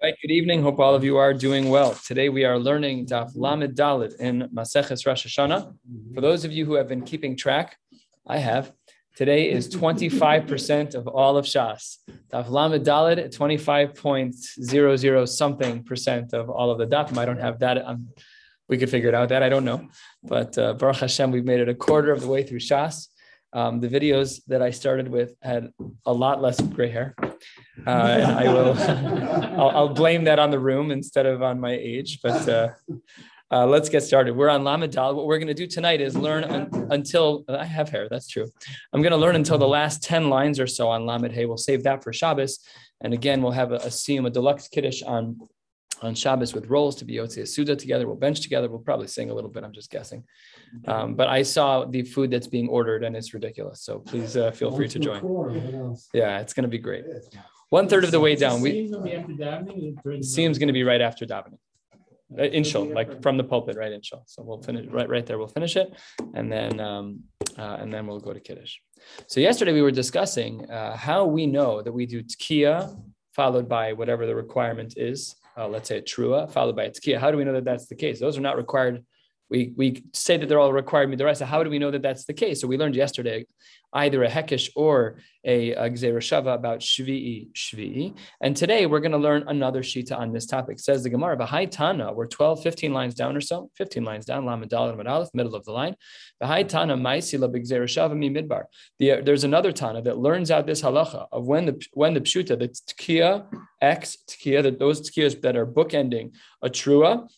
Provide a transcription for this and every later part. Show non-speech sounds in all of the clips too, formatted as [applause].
Right, good evening. Hope all of you are doing well. Today we are learning Daf Lamed Dalit in Maseches Rosh Hashanah. For those of you who have been keeping track, I have. Today is 25% of all of Shas. Daf Lamed Dalit, 25.00 something percent of all of the Daf. I don't have that. Um, we could figure it out. That I don't know. But uh, Baruch Hashem, we've made it a quarter of the way through Shas. Um, the videos that I started with had a lot less gray hair. Uh, and I will, [laughs] I'll, I'll, blame that on the room instead of on my age. But uh, uh, let's get started. We're on Lamadal. What we're going to do tonight is learn un- until I have hair. That's true. I'm going to learn until the last 10 lines or so on Lamed Hey. We'll save that for Shabbos. And again, we'll have a, a siyum, a deluxe kiddush on on Shabbos with rolls to be Yotzei Suda together. We'll bench together. We'll probably sing a little bit. I'm just guessing. Um, but I saw the food that's being ordered and it's ridiculous. So please uh, feel free to join. Yeah, it's going to be great. One third of the way down, we seems going to be right after davening. Uh, inshal, like from the pulpit, right? Inshal. So we'll finish right, right there. We'll finish it, and then um, uh, and then we'll go to kiddush. So yesterday we were discussing uh, how we know that we do tkiya followed by whatever the requirement is uh, let's say a trua, followed by a tkiya. How do we know that that's the case? Those are not required. We, we say that they're all required midaraisa. How do we know that that's the case? So we learned yesterday either a hekesh or a, a shava about shvi'i shvi'i. And today we're going to learn another shita on this topic. Says the Gemara, Bahai Tana, we're 12, 15 lines down or so, 15 lines down, Lamadal and Madalef, middle of the line. Bahai Tana, Maisila shava mi midbar. The, there's another Tana that learns out this halacha of when the when the pshuta, the tkiya, X tkiya, that those tkiyas that are bookending a trua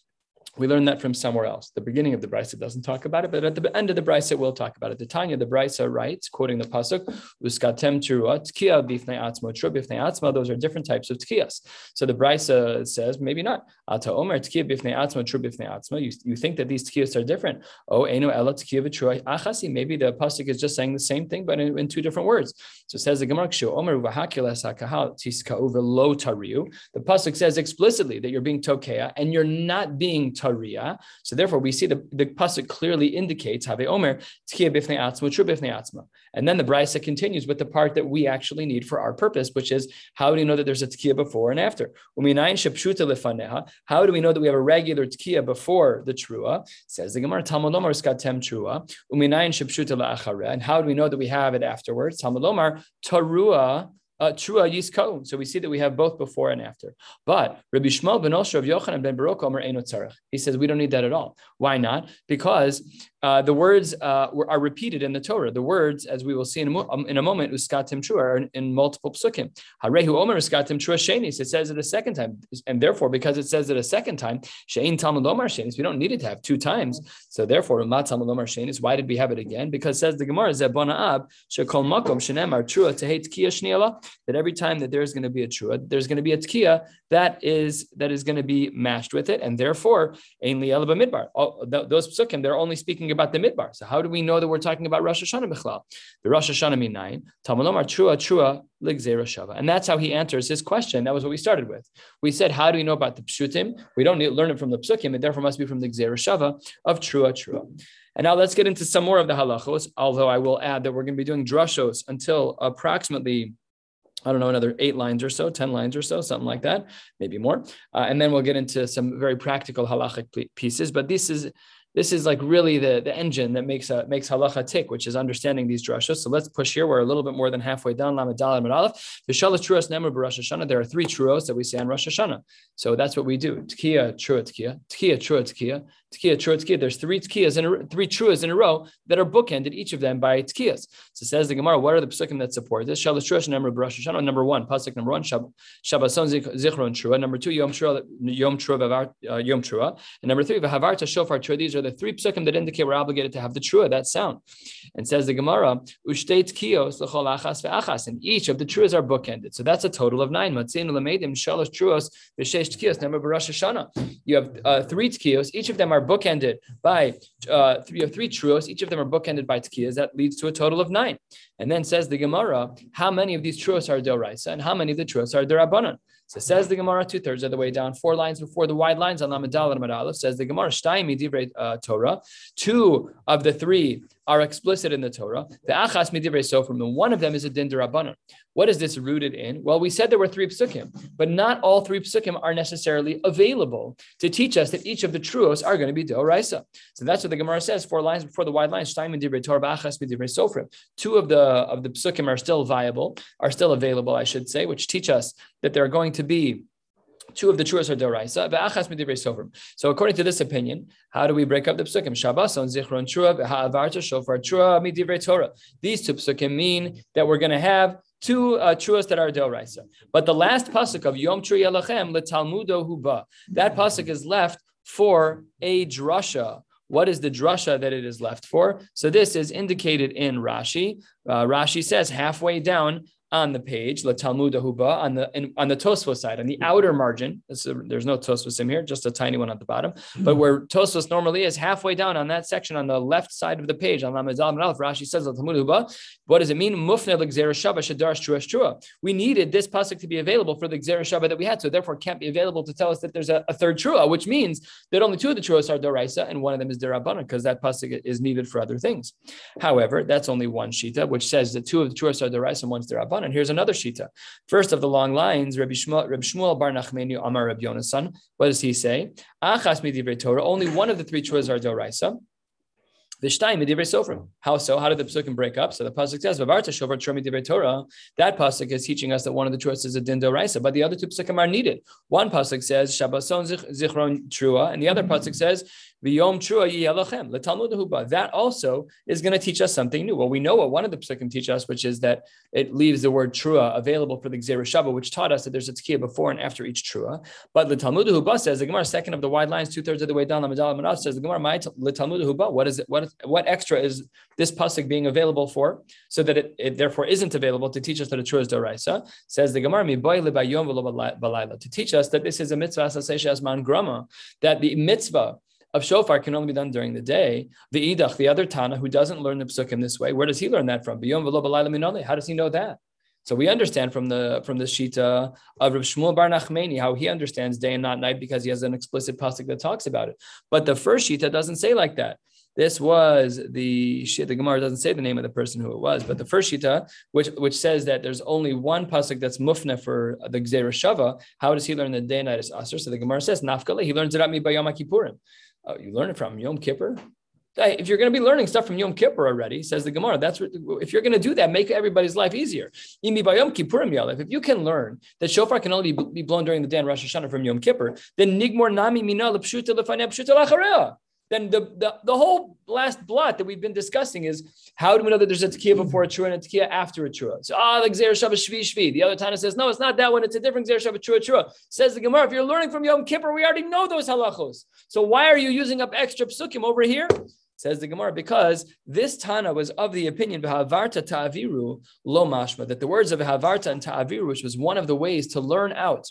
we learned that from somewhere else. The beginning of the Brisa doesn't talk about it, but at the end of the Brisa, we'll talk about it. The Tanya, the Brisa writes, quoting the pasuk, "Uskatem tirua tkiya bifnei atzma tru bifnei atzma." Those are different types of tkiyas. So the Brisa says, maybe not. Ata omer tkiya bifnei atzma tru bifnei atzma. You, you think that these tkiyas are different? Oh, eno ela tkiya v'tru achasi. Maybe the pasuk is just saying the same thing, but in, in two different words. So it says the Gemara kshu omer v'hakilas hakahal tiskau v'lo tariu. The pasuk says explicitly that you're being tokea and you're not being tariu so therefore, we see the, the pasuk clearly indicates have omer bifnei atzma tru bifnei atzma. And then the brisa continues with the part that we actually need for our purpose, which is how do you know that there's a tkiya before and after? How do we know that we have a regular tkiya before the trua? Says the Gemara Talmud Lomar skatem trua. And how do we know that we have it afterwards? Talmud Lomar tarua uh, trua yisko. So we see that we have both before and after. But Rabbi Shmuel ben Osher of Yochanan ben Baruch Omer Eno He says we don't need that at all. Why not? Because uh, the words uh, are repeated in the Torah. The words, as we will see in a, mo- um, in a moment, uskatim trua are in, in, multiple psukim. Harehu omer uskatim trua shenis. It says it a second time, and therefore, because it says it a second time, shein talmud omer shenis. We don't need it to have two times. So therefore, umat talmud omer shenis. Why did we have it again? Because says the Gemara zebona ab shekol makom shenemar trua tehei tkiya shniela. That every time that there's going to be a trua, there's going to be a tkiya that is that is going to be matched with it, and therefore, ein liela midbar. Those psukim, they're only speaking about the midbar. So how do we know that we're talking about Rosh Hashanah Bichlal? The Rosh Hashanah Minayin, Talmud Trua Trua Ligzera Shava. And that's how he answers his question. That was what we started with. We said, how do we know about the Pshutim? We don't need learn it from the Psukim, it therefore must be from the Gzera Shava of Trua Trua. And now let's get into some more of the halachos, although I will add that we're going to be doing drashos until approximately I don't know, another eight lines or so, 10 lines or so, something like that, maybe more. Uh, and then we'll get into some very practical halachic pieces. But this is this is like really the, the engine that makes a, makes halacha tick, which is understanding these drashas. So let's push here. We're a little bit more than halfway down. There are three truos that we say on Rosh Hashanah. So that's what we do. Tkiya, trua, tkiya, tkiya, trua, tkiya, tkiya, trua, tkiya. There's three tkiyas in a, three truas in a row that are bookended, each of them by tkiyas. So says the Gemara, what are the psukim that support this? Shalosh truas nemar Rosh Hashanah. Number one, pasuk number one, Shab, Shabbason zichron trua. Number two, Yom trua, Yom trua, uh, Yom trua. And number three, Vahavarta shofar trua. These are the three psukim that indicate we're obligated to have the trua, that sound. And says the Gemara, ushteit kios l'chol achas ve'achas, and each of the truas are bookended. So that's a total of nine. Matzinu lemedim shalosh truos v'sheish tkiyos number b'Rosh Hashanah. You have uh, three tkiyos. Each of them are bookended by uh, three, three truos. Each of them are bookended by tkiyos. That leads to a total of nine. And then says the Gemara, how many of these truos are deraisa and how many of the truos are derabanan? So says the Gemara two thirds of the way down, four lines before the wide lines on Lamadal and Aleph. Says the Gemara, Shtayim uh, Torah. Two of the three are explicit in the Torah. The achas midivrei sofrim, and one of them is a din derabanan. What is this rooted in? Well, we said there were three psukim, but not all three psukim are necessarily available to teach us that each of the truos are going to be deoraisa. So that's what the Gemara says. Four lines before the wide lines. Two of the of the psukim are still viable, are still available, I should say, which teach us that there are going to be Two of the truas are deraisa, ve'achas. So according to this opinion, how do we break up the psukim? Shabbos on zichron trua, ve'ha'avarta shofar trua midivrei Torah. These two psukim mean that we're going to have two uh, truas that are deraisa. But the last pasuk of Yom Tru Yelachem letalmudo huba, that pasuk is left for a drasha. What is the drasha that it is left for? So this is indicated in Rashi. Uh, Rashi says halfway down on the page, La Talmud Ahuba, on the in, on the Tosfos side, on the outer margin. A, there's no Tosfos in here, just a tiny one at the bottom. Hmm. But where Tosfos normally is, halfway down on that section on the left side of the page, on Lamed Aleph, Rashi says La Talmud Ahuba. What does it mean? Mufne l'gzera shava shadar shua We needed this pasuk to be available for the shava that we had, so therefore it can't be available to tell us that there's a, a third trua, which means that only two of the truas are doraisa and one of them is derabana because that pasuk is needed for other things. However, that's only one shita, which says that two of the truas are doraisa and one's derabana. And here's another shita. First of the long lines, Rabbi Shmuel, Rabbi Shmuel Bar Nachmani Amar Rabbi Yonasan. What does he say? Achas midivrei Torah. Only one of the three truas are doraisa. V'shtayim midivrei sofrim. How so? How did the psukim break up? So the pasuk says, "V'varta shovar trumi divrei Torah." That pasuk is teaching us that one of the truas is a din doraisa, but the other two psukim are needed. One pasuk says Shabbason zichron trua, and the other pasuk says That also is going to teach us something new. Well, we know what one of the psukim teach us, which is that it leaves the word trua available for the gzera shava, which taught us that there's a tkiya before and after each trua. But letalmud huba says the Gemara, second of the wide lines, two thirds of the way down. Lamadal Manav says the Gemara, my letalmud huba. What is it? What what extra is this pasuk being available for, so that it, it therefore isn't available to teach us that a trua is doraisa? Says the Gemara, to teach us that this is a mitzvah that the mitzvah of shofar can only be done during the day. The idach, the other Tana, who doesn't learn the psukim this way, where does he learn that from? How does he know that? So we understand from the from the shita of Rav Shmuel Bar Nachmani how he understands day and not night because he has an explicit pasuk that talks about it. But the first shita doesn't say like that. This was the shita. The Gemara doesn't say the name of the person who it was, but the first shita, which which says that there's only one pasuk that's mufna for the gzera shava. How does he learn the day and night is aser? So the Gemara says nafkale. He learns it at me by Yom Kippurim. Oh, you learn it from Yom Kippur? If you're going to be learning stuff from Yom Kippur already, says the Gemara, that's what, if you're going to do that, make everybody's life easier. If you can learn that shofar can only be blown during the day and Rosh Hashanah from Yom Kippur, then nigmor nami mina then the, the, the whole last blot that we've been discussing is how do we know that there's a tekiah before a trua and a tekiah after a trua? So, ah, like Gzera Shava Shvi Shvi. The other Tana says, no, it's not that one. It's a different Gzera Shava Trua Trua. Says the Gemara, if you're learning from Yom Kippur, we already know those halachos. So why are you using up extra psukim over here? Says the Gemara, because this Tana was of the opinion, Havarta Ta'aviru lo mashma, that the words of Havarta and Ta'aviru, which was one of the ways to learn out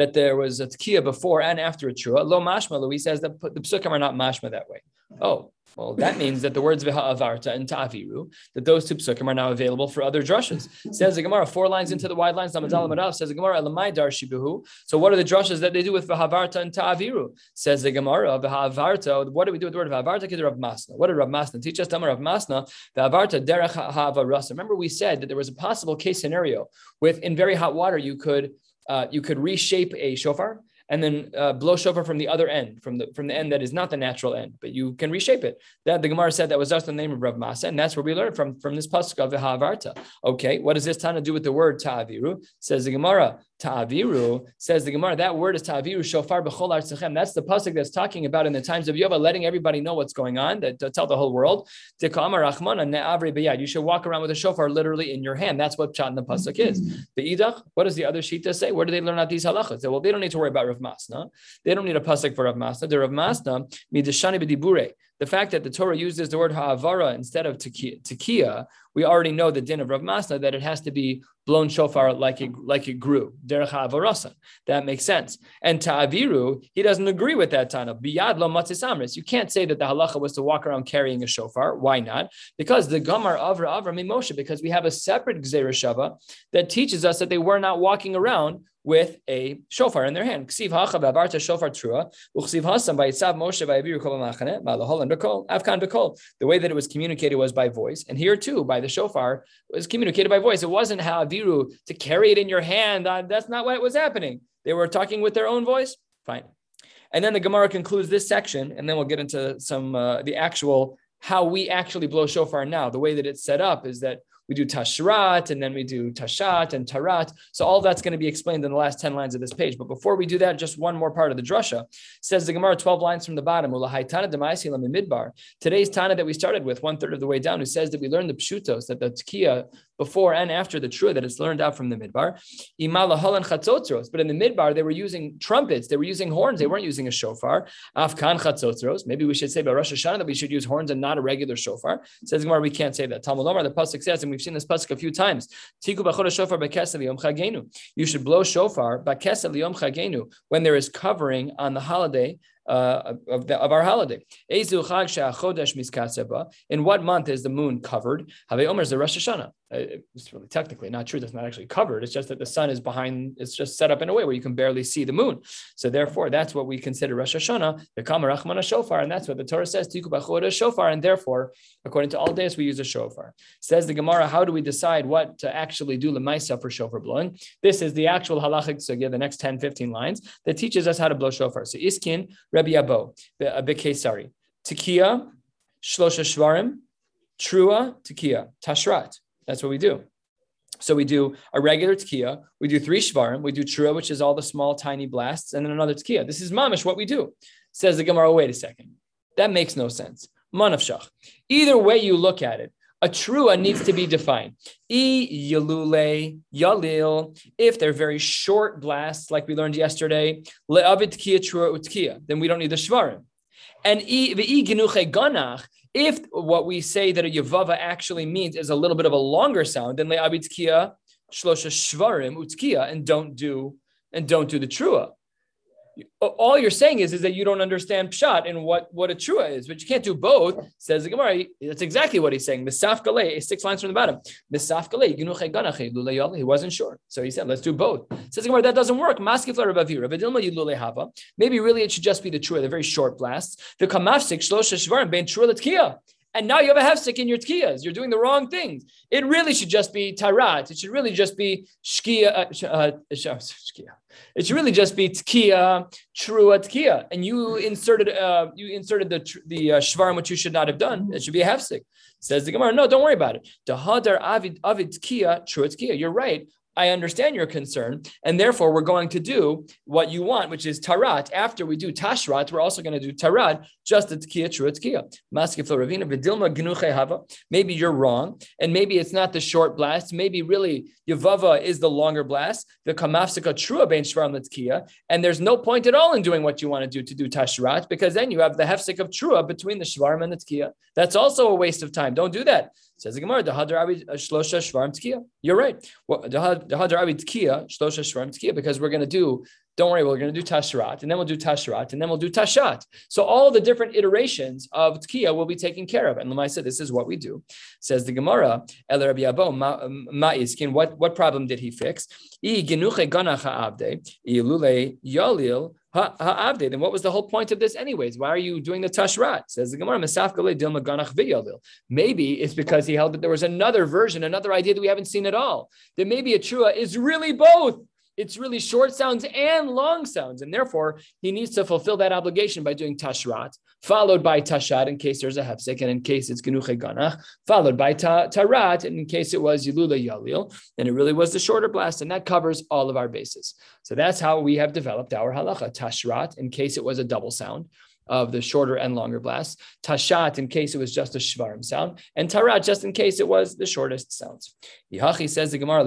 that there was a tkiya before and after a trua. Lo mashma, he says that the psukim are not mashma that way. Oh, well, that means that the words v'ha'avarta and ta'aviru, that those two psukim are now available for other drushes. Says the Gemara, four lines into the wide lines, says the Gemara, elamai darshibuhu. So what are the drushes that they do with v'ha'avarta and ta'aviru? Says the Gemara, v'ha'avarta, what do we do with the word v'ha'avarta? Rav Masna. What did Rav Masna teach us? Tamar Rav Masna, v'ha'avarta derech ha'avarasa. Remember we said that there was a possible case scenario with in very hot water you could uh, you could reshape a shofar and then uh, blow shofar from the other end, from the from the end that is not the natural end, but you can reshape it. That the Gemara said that was just the name of Rav Masa, and that's where we learned from from this pasuk of the Havarta. Okay, what does this Tana do with the word ta'aviru? Says the Gemara, ta'aviru. Says the Gemara, that word is ta'aviru shofar b'chol artzechem. That's the pasuk that's talking about in the times of Yova, letting everybody know what's going on, that to tell the whole world. You should walk around with a shofar literally in your hand. That's what chat in the pasuk is. The idach. What does the other shita say? Where do they learn out these halachas? Well, they don't need to worry about Rav Masna. They don't need a pasuk for Rav Masna. The Rav Masna midashani b'dibure. The fact that the Torah uses the word ha'avara instead of tekiya, we already know the din of Rav Masna that it has to be blown shofar like it like it grew. Derech ha'avarasan. That makes sense. And ta'aviru, he doesn't agree with that Tana. Biyad lo amris. You can't say that the halacha was to walk around carrying a shofar. Why not? Because the Gamar Avra Avra Moshe, because we have a separate Gzera Shava that teaches us that they were not walking around with a shofar in their hand. The way that it was communicated was by voice. And here too, by the shofar, was communicated by voice. It wasn't Ha'aviru to carry it in your hand. Uh, that's not what was happening. They were talking with their own voice. Fine. And then the Gemara concludes this section, and then we'll get into some uh, the actual how we actually blow shofar now. The way that it's set up is that we do tashrat and then we do tashat and tarat. So all that's going to be explained in the last 10 lines of this page. But before we do that, just one more part of the drasha. Says the Gemara 12 lines from the bottom. Today's Tana that we started with, one third of the way down, who says that we learned the pshutos, that the tkiya before and after the trua that it's learned out from the midbar. But in the midbar, they were using trumpets, they were using horns, they weren't using a shofar. Afkan chatzotros. Maybe we should say by Rosh Hashanah that we should use horns and not a regular shofar. Says Gemara, we can't say that. Talmud Omar, the pasuk says, and we've seen this pasuk a few times. You should blow shofar when there is covering on the holiday uh, of, the, of, our holiday. In what month is the moon covered? Have Omer is the Rosh Hashanah. Uh, it's really technically not true. That's not actually covered. It's just that the sun is behind. It's just set up in a way where you can barely see the moon. So therefore, that's what we consider Rosh Hashanah, the Kamarachmana shofar, and that's what the Torah says. Tiku shofar, and therefore, according to all days, we use a shofar. Says the Gemara, how do we decide what to actually do lemaisa for shofar blowing? This is the actual halachic sugya, the next 10, 15 lines that teaches us how to blow shofar. So iskin Rabbi Abo, Bekesari, Tekiya, Shlosha Shvarim, Trua, Tekiya, Tashrat. That's what we do. So we do a regular tkiya, we do three shvarim, we do trua, which is all the small, tiny blasts, and then another tkiya. This is mamish what we do. Says the Gemara, wait a second. That makes no sense. Manavshach. Either way you look at it, a trua needs to be defined. E yalule yalil. If they're very short blasts, like we learned yesterday, le'avit tkiya trua utkiya, then we don't need the shvarim. And e ganach. If what we say that a yavava actually means is a little bit of a longer sound, then le'abitkia shlosha shvarim utkia, and don't do and don't do the trua all you're saying is, is that you don't understand pshat and what, what a trua is, but you can't do both. Says the Gemara. That's exactly what he's saying. Misaf six lines from the bottom. Misaf He wasn't sure, so he said, "Let's do both." Says the Gemara. That doesn't work. Maybe really it should just be the trua, the very short blasts. The ben and now you have a hefsek in your tkiyas. You're doing the wrong things. It really should just be tarat. It should really just be shkia. Uh, uh, shkia. It should really just be tkiya, trua tkiya. And you inserted uh, you inserted the the uh, shvarim which you should not have done. It should be a hefsek. Says the Gemara. No, don't worry about it. Dahadar avid avid tkiya, trua tkiya. You're right. I understand your concern, and therefore we're going to do what you want, which is tarat. After we do tashrat, we're also going to do tarat, just a tkiya, true tkiya. Maybe you're wrong, and maybe it's not the short blast. Maybe really yavava is the longer blast. The kamafsika trua bein shvarim tkiya, and there's no point at all in doing what you want to do to do tashrat because then you have the hefsik of trua between the shvarim and the tkiya. That's also a waste of time. Don't do that. Says the Gemara, uh, shlosha shvarim. You're right. tkiya shlosha shvarim because we're going to do. Don't worry, we're going to do tashrat, and then we'll do tashrat, and then we'll do tashat. So all the different iterations of tkiya will be taken care of. And Lamai said, "This is what we do." Says the Gemara, El Rabbi Abo Ma'iskin. What what problem did he fix? I genuche ganach ha'avde ilule yalil Ha'avde, then what was the whole point of this, anyways? Why are you doing the tashrat? Says the Gemara, Maybe it's because he held that there was another version, another idea that we haven't seen at all. That maybe a trua is really both it's really short sounds and long sounds. And therefore, he needs to fulfill that obligation by doing tashrat, followed by tashat in case there's a hefsek, and in case it's genuche ganach, followed by ta- tarat, and in case it was yilula yalil, and it really was the shorter blast. And that covers all of our bases. So that's how we have developed our halacha, tashrat, in case it was a double sound of the shorter and longer blasts, tashat in case it was just a shvarim sound, and tarat just in case it was the shortest sounds. Yihachi says the Gemara.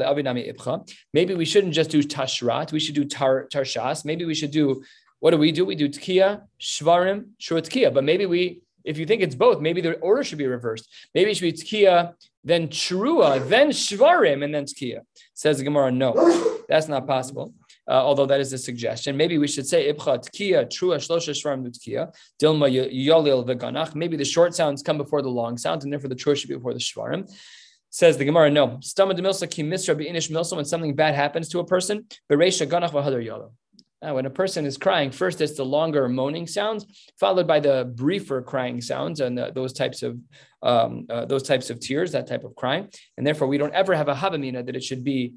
Maybe we shouldn't just do tashrat, we should do tar, tarshas. Maybe we should do what do we do? We do tkiya, shvarim, shur tkiya. But maybe we, if you think it's both, maybe the order should be reversed. Maybe it should be tkiya, then trua, then shvarim, and then tkiya. Says the Gemara, no, that's not possible uh, although that is a suggestion. Maybe we should say ibcha tkiya trua shlosha shvarim tkiya dilma yolil veganach. Maybe the short sounds come before the long sounds, and therefore the trua should be before the shvarim. Says the Gemara, no. Stama demilsa ki misra beinish milsa when something bad happens to a person. Bereisha ganach v'hadar yolo. Uh, when a person is crying, first it's the longer moaning sounds, followed by the briefer crying sounds, and the, those types of um, uh, those types of tears, that type of crying. And therefore, we don't ever have a havamina that it should be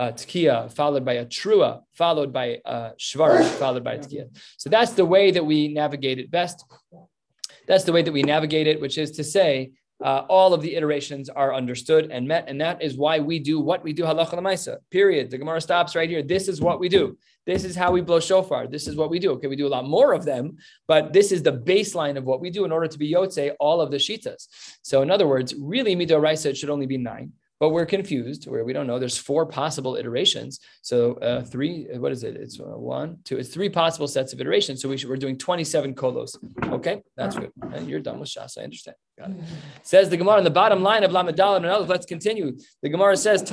tkiya followed by a trua, followed by a shvar, followed by a tkiya. So that's the way that we navigate it best. That's the way that we navigate it, which is to say uh, all of the iterations are understood and met. And that is why we do what we do, halacha lemaisa, period. The Gemara stops right here. This is what we do. This is how we blow shofar. This is what we do. Okay, we do a lot more of them, but this is the baseline of what we do in order to be yotze all of the shitas. So in other words, really midoraisa, it should only be nine but we're confused where we don't know. There's four possible iterations. So uh, three, what is it? It's uh, one, two, it's three possible sets of iterations. So we should, we're doing 27 kolos. Okay, that's good. And you're done with Shas. I understand. Got it. Says the Gemara on the bottom line of Lamadal and Aleph. Let's continue. The Gemara says, that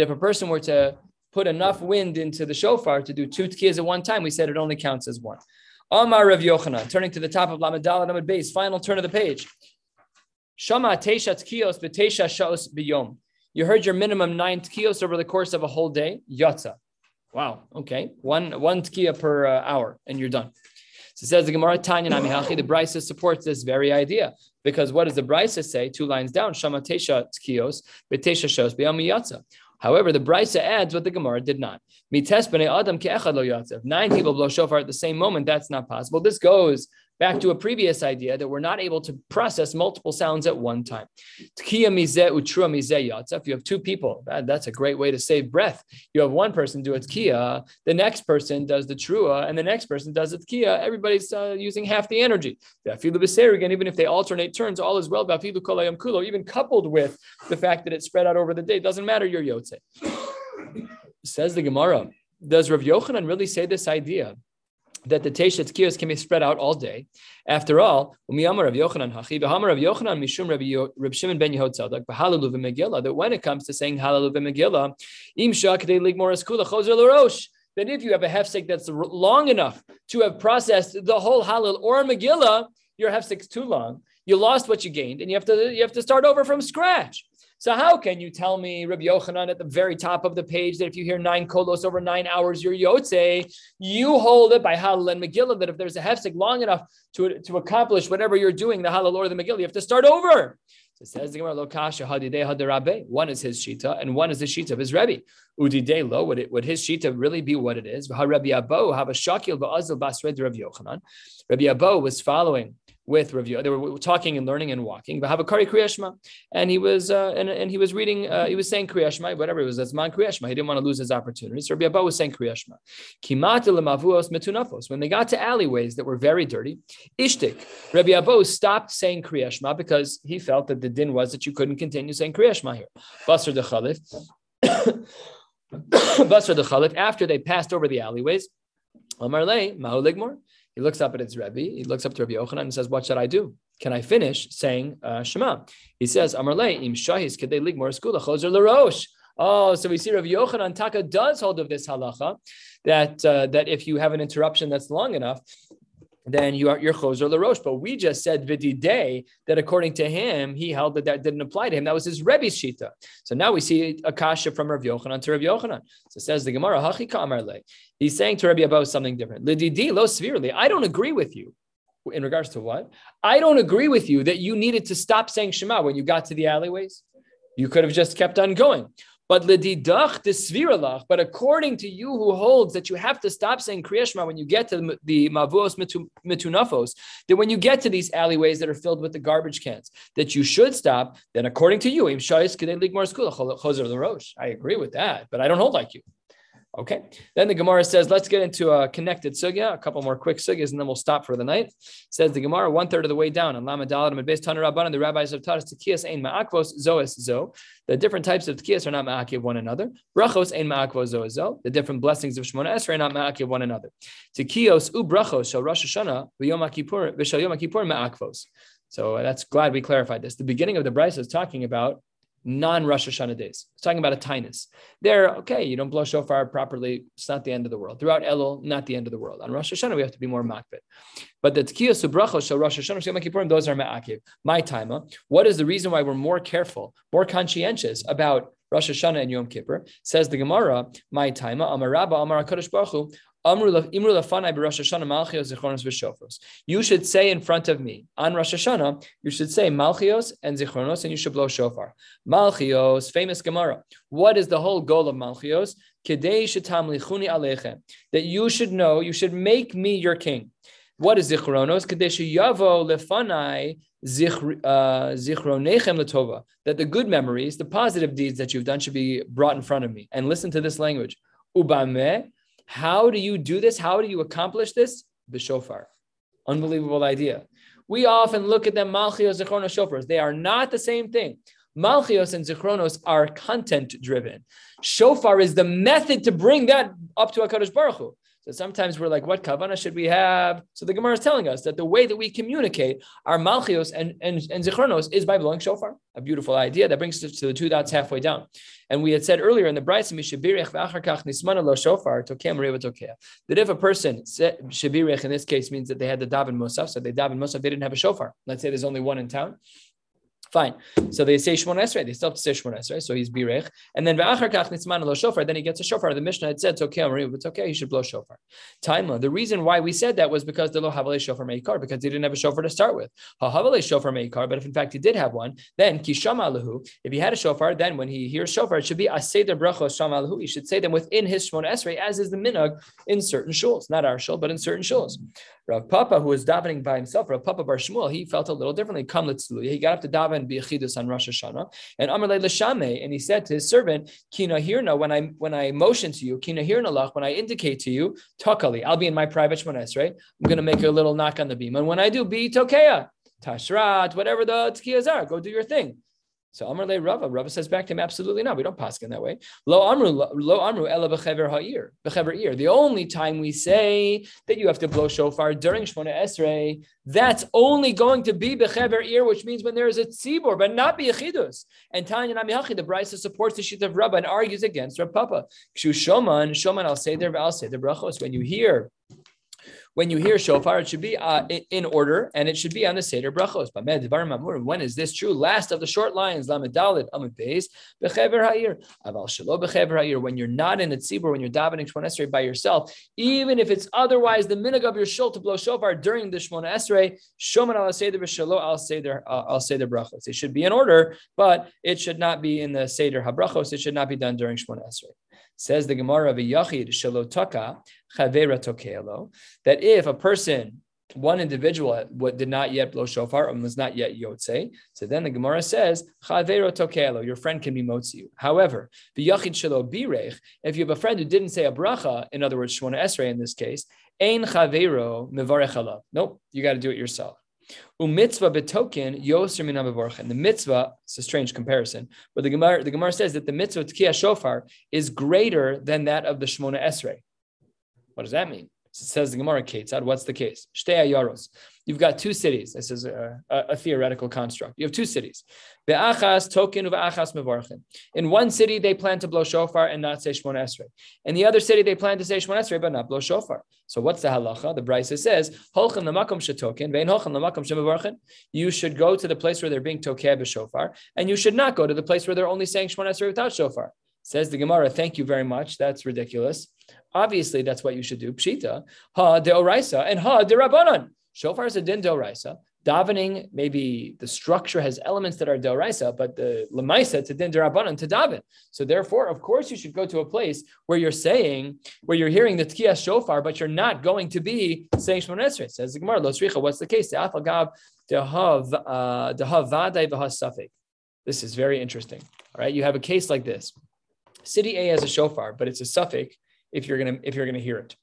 if a person were to put enough wind into the shofar to do two tkiyas at one time, we said it only counts as one. Amar Rav Yochanan, turning to the top of Lamadal and Amad base, final turn of the page. Shama tesha tkiyos b'tesha shaos b'yom. You heard your minimum nine tkiyos over the course of a whole day. Yatza. Wow. Okay. One one tkiya per uh, hour, and you're done. So says the Gemara Tanya Namihachi. The Brisa supports this very idea because what does the Brisa say? Two lines down. Shama tesha tkiyos b'tesha shaos b'yom yatza. However, the Brisa adds what the Gemara did not. Nine people blow shofar at the same moment. That's not possible. This goes back to a previous idea that we're not able to process multiple sounds at one time. If you have two people, that's a great way to save breath. You have one person do a tkiya, the next person does the trua, and the next person does the tkiya. Everybody's uh, using half the energy. Again, even if they alternate turns, all is well. Even coupled with the fact that it's spread out over the day, doesn't matter. You're yotze. Says the Gemara. Does Rav Yochanan really say this idea? That the Teshet Kiyos can be spread out all day. After all, of Yochanan of Yochanan Shimon that when it comes to saying Halalu v'Megillah, Kula that if you have a hefsek that's long enough to have processed the whole Halal or Megillah, your hefsek's too long. You lost what you gained, and you have to you have to start over from scratch. So how can you tell me, Rabbi Yochanan, at the very top of the page, that if you hear nine kolos over nine hours, you're yotze? You hold it by Halal and Megillah that if there's a hefsek long enough to, to accomplish whatever you're doing, the Halal or the Megillah, you have to start over. So says the Gemara, Lokasha hadarabe. One is his shita, and one is the shita of his Rebbe. Udidei lo, would, it, would his shita really be what it is? Rabbi Abo, have a shakil ba'azil basred Rabbi Yochanan. Rabbi Abo was following with Rav They were talking and learning and walking. And he was uh, and, and he was reading. Uh, he was saying Kriyashma, whatever it was. That's man Kriyashma. He didn't want to lose his opportunity. So Rabbi Abba was saying Kriyashma. Metunafos. When they got to alleyways that were very dirty, Ishtik. Rabbi Abba stopped saying Kriyashma because he felt that the din was that you couldn't continue saying Kriyashma here. Basar de Khalif. [coughs] Basar de Khalif. After they passed over the alleyways. Amar le, Mahu Ligmor. He looks up at his Rebbe, he looks up to Rabbi Yochanan and says, What should I do? Can I finish saying uh, Shema? He says, Amarle, im shahis kedei ligmor skula chozer larosh. Oh, so we see Rabbi Yochanan Taka does hold of this halacha that uh, that if you have an interruption that's long enough, then you are your choser larosh. But we just said day that according to him, he held that that didn't apply to him. That was his Rebbe's shita. So now we see a kasha from Rav Yochanan to Rav Yochanan. So says the Gemara, Hachi Kamarle. He's saying to Rabbi Abba something different. Lididi lo severely. I don't agree with you. In regards to what? I don't agree with you that you needed to stop saying Shema when you got to the alleyways. You could have just kept on going. But ledidach desviralach. But according to you, who holds that you have to stop saying kriyashma when you get to the mavos mitunafos, that when you get to these alleyways that are filled with the garbage cans, that you should stop. Then, according to you, I agree with that, but I don't hold like you. Okay. Then the Gemara says, let's get into a connected sugya, a couple more quick sugyas, and then we'll stop for the night. Says the Gemara, one third of the way down, and Lama Dalat and Beis Rabban, and the rabbis of Taras Tekiyas Ein Ma'akvos Zoes Zo. The different types of Tekiyas are not Ma'akiv one another. Brachos Ein Ma'akvos Zoes Zo. The different blessings of Shemona Esrei are not Ma'akiv one another. Tekiyos U Brachos Shal Rosh Hashanah V'Yom Kippur V'Shal Yom Kippur Ma'akvos. So that's glad we clarified this. The beginning of the Bryce is talking about non Rosh Hashanah days. It's talking about a tinus. There, okay, you don't blow shofar properly. It's not the end of the world. Throughout Elul, not the end of the world. On Rosh Hashanah, we have to be more makbet. But the Tkiyah Subracha Shal Rosh Hashanah Yom Kippurim, those are ma'akiv. My time. What is the reason why we're more careful, more conscientious about Rosh Hashanah and Yom Kippur. Says the Gemara, my time, Amar Rabba, Amar Baruch you should say in front of me on Rosh Hashanah, you should say Malchios and Zichronos, and you should blow shofar. Malchios, famous Gemara. What is the whole goal of Malchios? That you should know, you should make me your king. What is Zichronos? Uh, that the good memories, the positive deeds that you've done should be brought in front of me. And listen to this language. Ubame how do you do this? How do you accomplish this? The shofar. Unbelievable idea. We often look at them, Malchios, Zichronos, shofars. They are not the same thing. Malchios and Zichronos are content driven. Shofar is the method to bring that up to HaKadosh Baruch Hu. So sometimes we're like, what kavana should we have? So the Gemara is telling us that the way that we communicate our malchios and, and, and zichronos is by blowing shofar. A beautiful idea that brings us to the two dots halfway down. And we had said earlier in the lo shofar that if a person shabirich in this case means that they had the daven musaf, so they daven musaf, they didn't have a shofar. Let's say there's only one in town. Fine. So they say Shmon Esrei. They still have to say Shmon Esrei. So he's birech. And then Ve'achar kach nitzman lo shofar. Then he gets a shofar. The Mishnah had said it's okay, it's okay. He should blow shofar. Taima. The reason why we said that was because the lo havale shofar meikar because he didn't have a shofar to start with. Ha havale shofar meikar. But if in fact he did have one, then kishama alahu. If he had a shofar, then when he hears shofar, it should be aseder brachos shama alahu. He should say them within his Shmon Esrei, as is the minhag in certain shuls, not our shul, but in certain shuls. Rav Papa, who was davening by himself, Rav Papa Bar Shmuel, he felt a little differently. Come He got up to daven biachidus on Rosh Hashanah, and Amar Lashame, and he said to his servant, Kina hirna, when I when I motion to you, Kina hirna lach, when I indicate to you, Takali, I'll be in my private shmones, right? I'm going to make a little knock on the beam, and when I do, be tokea, tashrat, whatever the tkiyas are, go do your thing. So Amr Le Rava, Rava says back to him, absolutely not. We don't pass in that way. Lo Amru, Lo Amru, Ela Bechever Ha'ir, Bechever Ir. The only time we say that you have to blow shofar during Shmona Esrei, that's only going to be Bechever Ir, which means when there is a tzibor, but not be Yechidus. And Tanya Namihachi, the Brisa supports the sheet of Rabba and argues against Rav Papa. Kshu Shoman, Shoman, I'll say there, I'll say the brachos. When you hear when you hear shofar, it should be uh, in order and it should be on the Seder brachos. When is this true? Last of the short lines, Lamidalit, Amid Beis, Bechever Ha'ir. Aval Shalo Bechever Ha'ir. When you're not in a tzibur, when you're davening Shmon Esrei by yourself, even if it's otherwise the minhag of your shul to blow shofar during the Shmon Esrei, Shoman al Seder B'Shalo al Seder uh, brachos. It should be in order, but it should not be in the Seder HaBrachos. It should not be done during Shmon Esrei. Says the Gemara of a Yachid Shalotaka Chavera Tokelo, that if a person, one individual what did not yet blow shofar and was not yet yotze, so then the Gemara says Chavera Tokelo, your friend can be motzi However, the Yachid Shalo Birech, if you have a friend who didn't say a bracha, in other words, Shmona Esrei in this case, Ein Chavero Mevarech Nope, you got to do it yourself. Umitzvah betoken yoser min And the mitzvah, it's a strange comparison, but the Gemara, the Gemara says that the mitzvah tkiyah shofar is greater than that of the Shmona Esrei. What does that mean? It says the Gemara Ketzad. What's the case? Shtei Yaros. You've got two cities. This is a, a, a, theoretical construct. You have two cities. Be'achas token u'achas mevarchin. In one city, they plan to blow shofar and not say Shmona Esrei. In the other city, they plan to say Shmona Esrei but not blow shofar. So what's the halacha? The Brisa says, Holchan lamakom shetoken, ve'in holchan lamakom shemevarchin. You should go to the place where they're being tokeh b'shofar, and you should not go to the place where they're only saying Shmona Esrei without shofar. Says the Gemara, thank you very much. That's ridiculous. Obviously, that's what you should do. Pshita, ha deoraisa, and ha derabanan. Shofar is a din deoraisa. Davening, maybe the structure has elements that are deoraisa, but the lemaisa, a din derabanan to daven. So therefore, of course, you should go to a place where you're saying, where you're hearing the tkiyah shofar, but you're not going to be saying Shemon Esrei. Says the Gemara, Losricha, what's the case? Uh, this is very interesting. All right, you have a case like this. City A has a shofar, but it's a suffix if you're gonna if you're gonna hear it.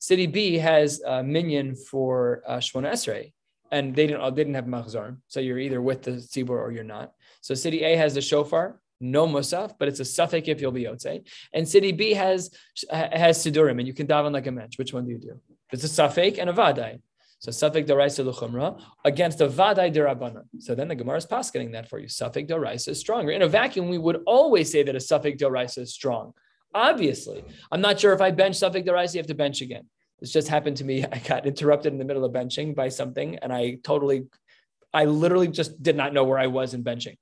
City B has a minyan for uh, Shmona Esrei, and they didn't they didn't have machzor, so you're either with the tzibur or you're not. So city A has the shofar, no musaf, but it's a suffix if you'll be yotze. And city B has has sidurim, and you can daven like a match. Which one do you do? It's a suffix and a vadai. So Safik Doraisa Luchumra against a Vadai Derabana. So then the Gemara is paskening that for you. Safik Doraisa is stronger. In a vacuum, we would always say that a Safik Doraisa is strong. Obviously. I'm not sure if I bench Safik Doraisa, you have to bench again. This just happened to me. [laughs] I got interrupted in the middle of benching by something, and I totally, I literally just did not know where I was in benching.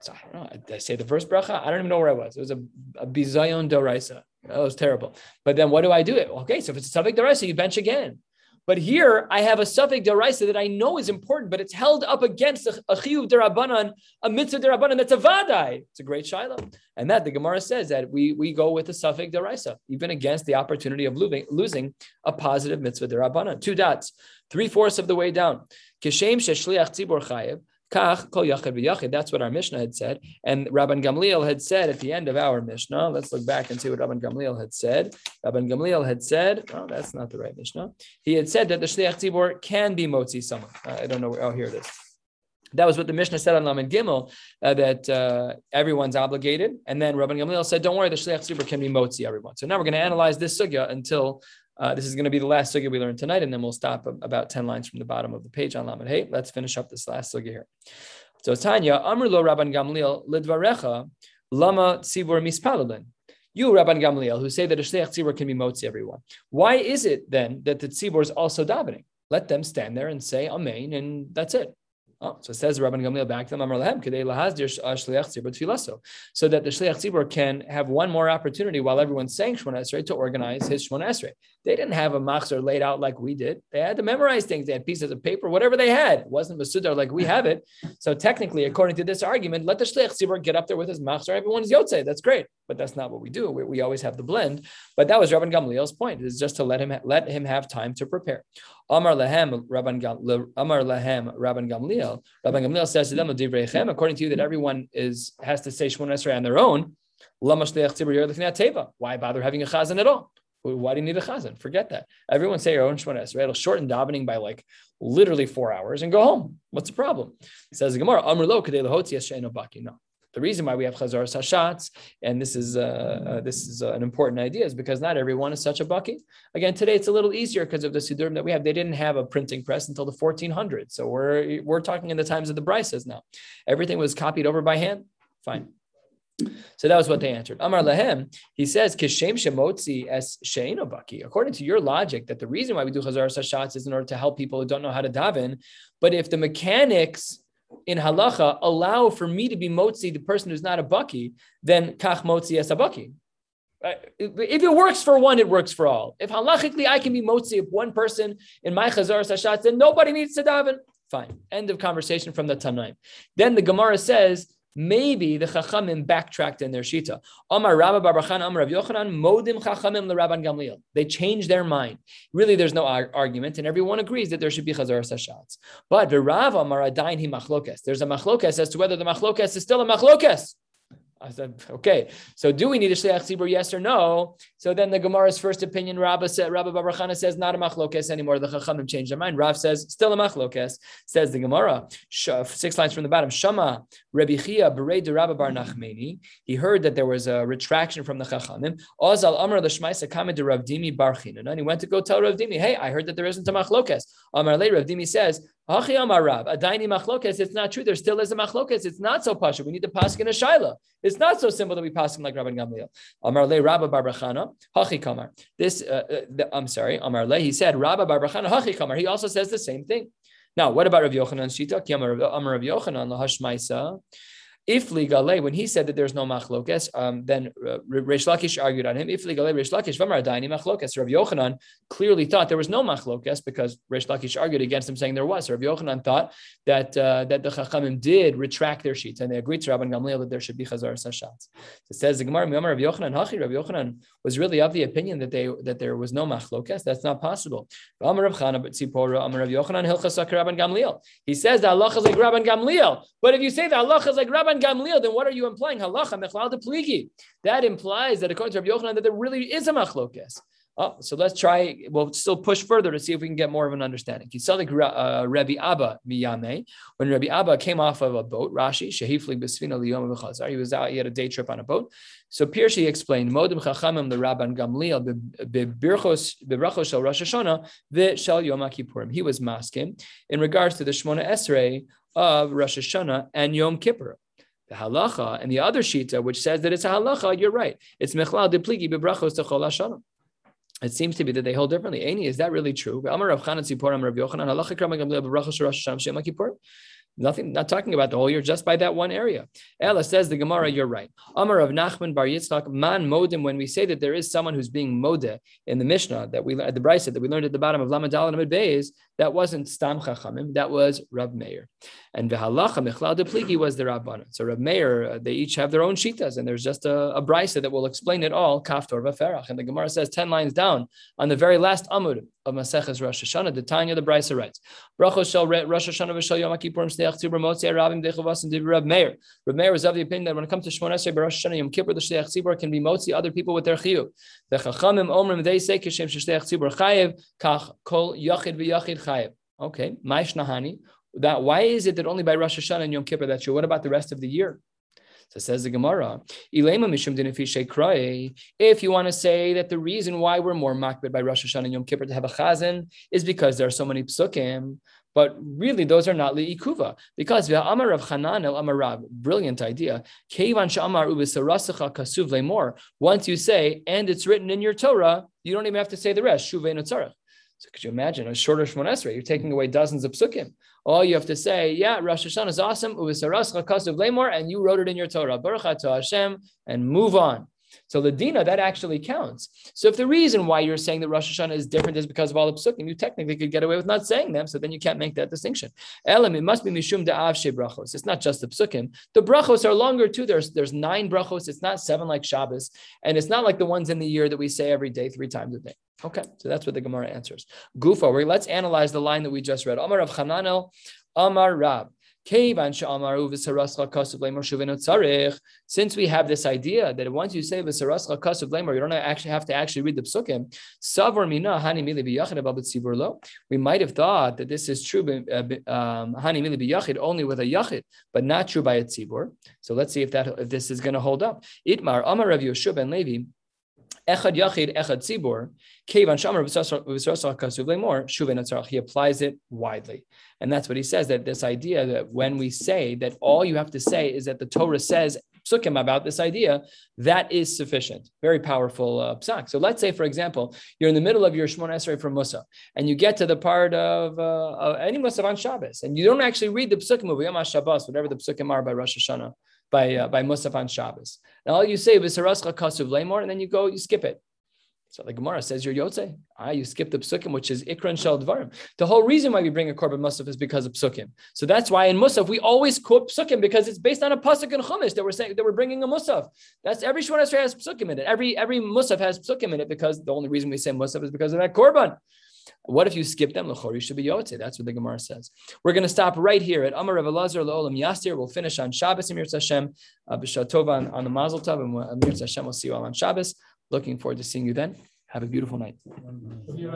So I don't know. I say the first bracha? I don't even know where I was. It was a, a bizayon doraisa. That was terrible. But then what do I do? It okay. So if it's a suffix doraisa, you bench again. But here I have a suffix deraisa that I know is important, but it's held up against a, a chiyuv derabanan, a mitzvah derabanan that's a vadai. It's a great shiloh, and that the Gemara says that we we go with a suffix deraisa, even against the opportunity of losing, losing a positive mitzvah derabanan. Two dots, three fourths of the way down. Kishem sheshliach chayev. That's what our Mishnah had said, and Rabban Gamliel had said at the end of our Mishnah. Let's look back and see what Rabban Gamliel had said. Rabban Gamliel had said, "Oh, that's not the right Mishnah." He had said that the shliach tzibor can be motzi someone. Uh, I don't know. Where, oh, here it is. That was what the Mishnah said on Lamed Gimel, uh, that uh, everyone's obligated. And then Rabban Gamliel said, don't worry, the Shliach Tzibur can be motzi everyone. So now we're going to analyze this sugya until uh, this is going to be the last sugya we learn tonight, and then we'll stop about 10 lines from the bottom of the page on Lamed Hey. Let's finish up this last sugya here. So Tanya, Amr lo Rabban Gamliel lidvarecha lama tzibur mispalelin. You, Rabban Gamliel, who say that a shliach tzibur can be motzi everyone. Why is it then that the tzibur is also davening? Let them stand there and say Amen, and that's it. Oh, so it says Rabban Gamliel back to them, so that the Shliach Tzibur can have one more opportunity while everyone's saying Shmona Esrei to organize his Shmona Esrei. They didn't have a machzor laid out like we did. They had to memorize things. They had pieces of paper, whatever they had. It wasn't Masudar like we have it. So technically, according to this argument, let the Shliach Tzibur get up there with his machzor. Everyone's Yotze. That's great. But that's not what we do. We, we always have the blend. But that was Rabban Gamliel's point, is just to let him let him have time to prepare. Amar Lahem, Rabban Amar Lahem, Rabban Gamliel. Rabban Gamliel says to them, according to you, that everyone is has to say Shemon Esrei on their own. Why bother having a chazan at all? Why do you need a chazan? Forget that. Everyone say your own Shemon Esrei. It'll shorten davening by like literally four hours and go home. What's the problem? Says the Gemara, Amr Lo Kadei Baki. No. The reason why we have chazar sashatz, and this is uh, uh, this is uh, an important idea, is because not everyone is such a bucky. Again, today it's a little easier because of the sidurim that we have. They didn't have a printing press until the 1400s, so we're we're talking in the times of the Bryces now. Everything was copied over by hand. Fine. So that was what they answered. Amar Lahem, he says, Kishem Shemotzi es Sheino Baki. According to your logic, that the reason why we do Chazar Sashatz is in order to help people who don't know how to daven. But if the mechanics in halacha allow for me to be motzi, the person who's not a bucky, then kach motzi as a bucky. If it works for one, it works for all. If halachically I can be motzi of one person in my chazar sashat, then nobody needs to daven. Fine. End of conversation from the Tanaim. Then the Gemara says Maybe the Chachamim backtracked in their Shita. Amar Rabba Barbachan, Amar Rav Yochanan, Modim Chachamim Rabban Gamliel. They changed their mind. Really, there's no argument, and everyone agrees that there should be Chazar Sashatz. But the Rav Amar Adain Hi Machlokes. There's a Machlokes as to whether the Machlokes is still a Machlokes. I said, okay. So do we need a shliach tzibur? Yes or no? So then the Gemara's first opinion, Rabba said, Rabba Baruchana says not a machlokes anymore. The Chachamim changed their mind. Rav says still a machlokes. Says the Gemara, six lines from the bottom. Shama Rebbe Chia Berei de Rabba Bar Nachmeni. He heard that there was a retraction from the Chachamim. Ozal Amar the Shmaisa Kamed de Rav Dimi Barchin. And he went to go tell Rav Dimi, hey, I heard that there isn't a machlokes. Amar Le Rav Dimi says, It's not true. There still is a machlokes. It's not so pasha. We need to pass in a shaila. It's not so simple that we pass like Rabban Gamliel. Amar Le Rabba Barbrachana, Hachi Kamar. This, uh, uh, I'm sorry, Amar Le, he said, Rabba Barbrachana, Hachi Kamar. He also says the same thing. Now, what about Rav Yochanan Shita? Amar Rav Yochanan, Lahash Maisa. If ligale, when he said that there's no machlokes, um, then uh, Reish Lakish argued on him. If ligale Reish Lakish v'amar adaini machlokes, Rav Yochanan clearly thought there was no machlokes because Reish Lakish argued against him, saying there was. Rav Yochanan thought that uh, that the Chachamim did retract their sheets and they agreed to Rabban Gamliel that there should be chazar sashatz. It says the Gemara, Rav Yochanan Hachi. Rav Yochanan was really of the opinion that they that there was no machlokes. That's not possible. He says that Allah is like Rabban Gamliel, but if you say that Allah is like Rabban Gamliel, then what are you implying? Halacha mechlal de pligi. That implies that according to Rabbi Yochanan that there really is a machlokes. Oh, so let's try. We'll still push further to see if we can get more of an understanding. Kisadik uh, Rabbi Abba miyame. When Rabbi Abba came off of a boat, Rashi shehifli besvina liyom v'chazar. He was out. He had a day trip on a boat. So Pirshi explained modim chachamim the Rabban Gamliel bebirchos bebrachos shel Rosh Hashanah v'shel Yom Kippurim. He was masking in regards to the Shmona Esrei of Rosh Hashanah and Yom Kippur the halacha and the other shita, which says that it's a halacha, you're right. It's mechlal depligi bebrachos techol hashanah. It seems to be that they hold differently. Any, is that really true? Nothing, not talking about the whole year, just by that one area. Ella says the Gemara, you're right. Amar of Nachman Bar Yitzchak, man modim, when we say that there is someone who's being mode in the Mishnah that we at the Brisa that we learned at the bottom of Lamadal and Amid Beis, that wasn't Stam Chachamim, that was Rab Meir. And Vehalacha Michlal de Pligi was the Rabbanan. So Rab Meir, uh, they each have their own shitas, and there's just a, a Brisa that will explain it all, Kaftor Vaferach. And the Gemara says 10 lines down on the very last Amud of Maseches Rosh Hashanah, the Tanya, the Brisa writes, Brachos Rosh Hashanah v'shal Yom Kippurim Sneach Tzibur Motzi Rabim and Rab Meir. Rab Meir is of the opinion that when it comes to Shmon Esrei Rosh Hashanah Yom Kippur, the Shneach Tzibur can be Motzi other people with their chiyuv. The Chachamim Omrim they say Kishem Shneach Tzibur Chayev Kach Kol Yachid v'Yachid Chayev. Okay, Maishnahani. That why is it that only by Rosh Hashanah and Yom Kippur that's true? What about the rest of the year? So says the Gemara, if you want to say that the reason why we're more makbid by Rosh Hashanah and Yom Kippur to have a chazan is because there are so many psukim, but really those are not liikuva because Amar of Hananel Amarab, brilliant idea. Once you say, and it's written in your Torah, you don't even have to say the rest. Shuvei so could you imagine a shorter Shmon Esrei? You're taking away dozens of psukim. All you have to say, yeah, Rosh Hashanah is awesome. And you wrote it in your Torah. Baruch Hashem, and move on. So Ladina, that actually counts. So if the reason why you're saying that Rosh Hashanah is different is because of all the psukim, you technically could get away with not saying them. So then you can't make that distinction. Elam, it must be mishum da'av brachos. It's not just the psukim. The brachos are longer too. There's there's nine brachos. It's not seven like Shabbos, and it's not like the ones in the year that we say every day, three times a day. Okay, so that's what the Gemara answers. Gufa, let's analyze the line that we just read. Amar of Hananel, Amar Rab. Since we have this idea that once you say v'sarascha kasav lemor, you don't actually have to actually read the psukim. We might have thought that this is true uh, um, only with a yachid, but not true by a tzibur. So let's see if that if this is going to hold up. Itmar Amar Rav Yoshua ben Levi. Echad Yachid, Echad Tzibor, Kevan Shamar Lemor, Shuven He applies it widely. And that's what he says that this idea that when we say that all you have to say is that the Torah says psukim about this idea, that is sufficient. Very powerful uh, psak. So let's say, for example, you're in the middle of your Shmon Esrei from Musaf, and you get to the part of, uh, of any Musaf on Shabbos, and you don't actually read the psukim of Yom Shabbos, whatever the psukim are by Rosh Hashanah by uh, by Musaf on Shabbos. And all you say is Sarascha Kasuv Lemor, and then you go, you skip it. So the Gemara says you're Yotze. Ah, you skip the psukim, which is Ikran Shel Dvarim. The whole reason why we bring a korban musaf is because of psukim. So that's why in musaf we always quote psukim because it's based on a pasuk in Chumash that we're saying that we're bringing a musaf. That's every Shemona has psukim in it. Every every musaf has psukim in it because the only reason we say musaf is because of that korban. What if you skip them? L'chori should be yotze. That's what the Gemara says. We're going to stop right here at Amar Rav Elazar Olam Yastir. We'll finish on Shabbos Emir Hashem, uh, B'Shatova on, on the Mazel Tov, and Emir Hashem will see you all on Shabbos. Looking forward to seeing you then. Have a beautiful night.